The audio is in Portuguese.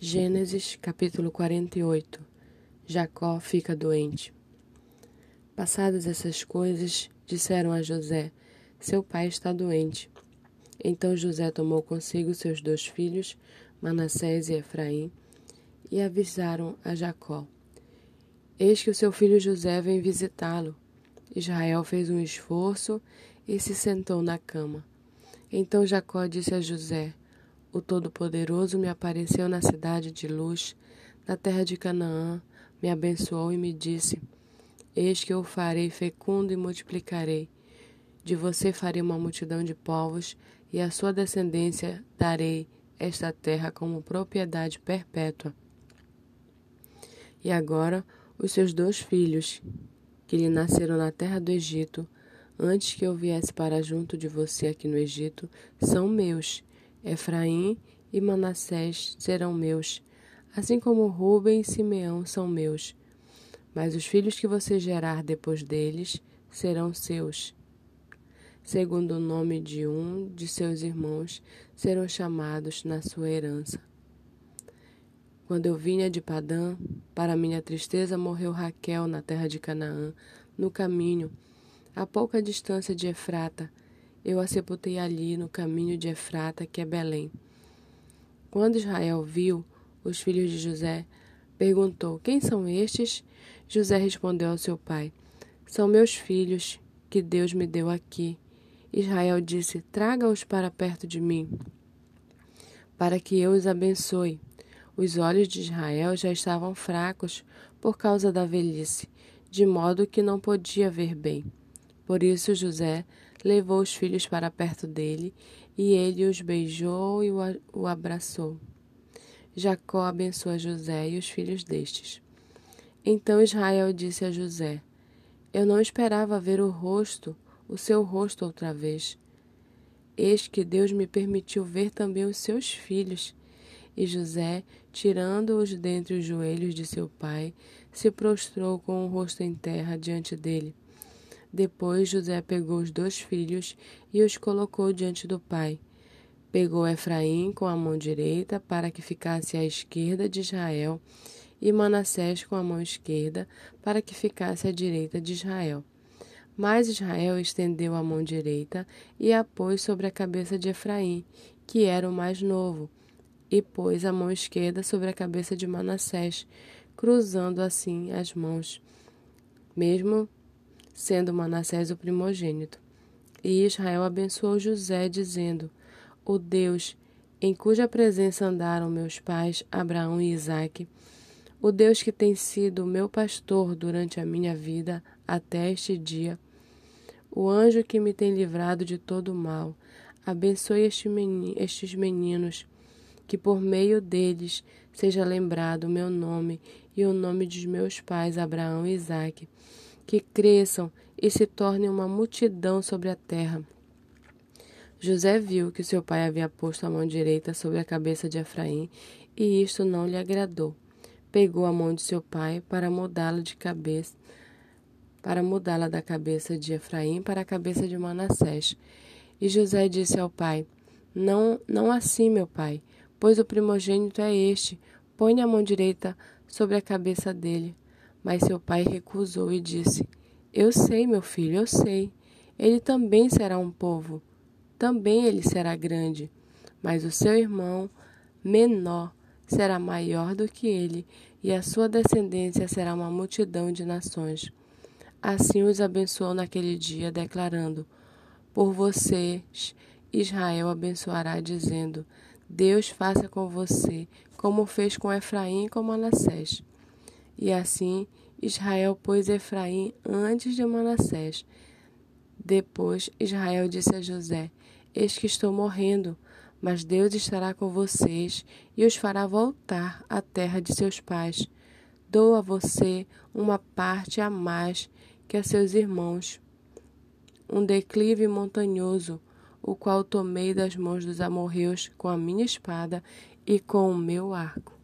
Gênesis capítulo 48 Jacó fica doente. Passadas essas coisas, disseram a José: Seu pai está doente. Então José tomou consigo seus dois filhos, Manassés e Efraim, e avisaram a Jacó: Eis que o seu filho José vem visitá-lo. Israel fez um esforço e se sentou na cama. Então Jacó disse a José: o Todo-Poderoso me apareceu na cidade de Luz, na terra de Canaã, me abençoou e me disse: Eis que eu farei fecundo e multiplicarei. De você farei uma multidão de povos, e à sua descendência darei esta terra como propriedade perpétua. E agora, os seus dois filhos, que lhe nasceram na terra do Egito, antes que eu viesse para junto de você aqui no Egito, são meus Efraim e Manassés serão meus, assim como Ruben e Simeão são meus. Mas os filhos que você gerar depois deles serão seus. Segundo o nome de um de seus irmãos, serão chamados na sua herança. Quando eu vinha de Padã, para minha tristeza morreu Raquel na terra de Canaã, no caminho, a pouca distância de Efrata, eu a sepultei ali no caminho de Efrata, que é Belém. Quando Israel viu os filhos de José, perguntou: Quem são estes? José respondeu ao seu pai: São meus filhos, que Deus me deu aqui. Israel disse: Traga-os para perto de mim, para que eu os abençoe. Os olhos de Israel já estavam fracos por causa da velhice, de modo que não podia ver bem. Por isso José levou os filhos para perto dele, e ele os beijou e o abraçou. Jacó abençoa José e os filhos destes. Então Israel disse a José: Eu não esperava ver o rosto, o seu rosto outra vez. Eis que Deus me permitiu ver também os seus filhos. E José, tirando-os dentre os joelhos de seu pai, se prostrou com o rosto em terra diante dele. Depois José pegou os dois filhos e os colocou diante do pai. Pegou Efraim com a mão direita para que ficasse à esquerda de Israel, e Manassés com a mão esquerda para que ficasse à direita de Israel. Mas Israel estendeu a mão direita e a pôs sobre a cabeça de Efraim, que era o mais novo, e pôs a mão esquerda sobre a cabeça de Manassés, cruzando assim as mãos. Mesmo sendo Manassés o primogênito. E Israel abençoou José, dizendo: O Deus em cuja presença andaram meus pais, Abraão e Isaque, o Deus que tem sido meu pastor durante a minha vida até este dia, o anjo que me tem livrado de todo o mal, abençoe estes meninos, que por meio deles seja lembrado o meu nome e o nome dos meus pais, Abraão e Isaque que cresçam e se tornem uma multidão sobre a terra. José viu que seu pai havia posto a mão direita sobre a cabeça de Efraim, e isto não lhe agradou. Pegou a mão de seu pai para mudá-la de cabeça, para mudá-la da cabeça de Efraim para a cabeça de Manassés. E José disse ao pai: Não, não assim, meu pai, pois o primogênito é este. Põe a mão direita sobre a cabeça dele. Mas seu pai recusou e disse: Eu sei, meu filho, eu sei. Ele também será um povo. Também ele será grande. Mas o seu irmão, menor, será maior do que ele, e a sua descendência será uma multidão de nações. Assim os abençoou naquele dia, declarando: Por vocês, Israel abençoará, dizendo: Deus faça com você como fez com Efraim e com Manassés. E assim Israel pôs Efraim antes de Manassés. Depois Israel disse a José: Eis que estou morrendo, mas Deus estará com vocês e os fará voltar à terra de seus pais. Dou a você uma parte a mais que a seus irmãos, um declive montanhoso, o qual tomei das mãos dos amorreus com a minha espada e com o meu arco.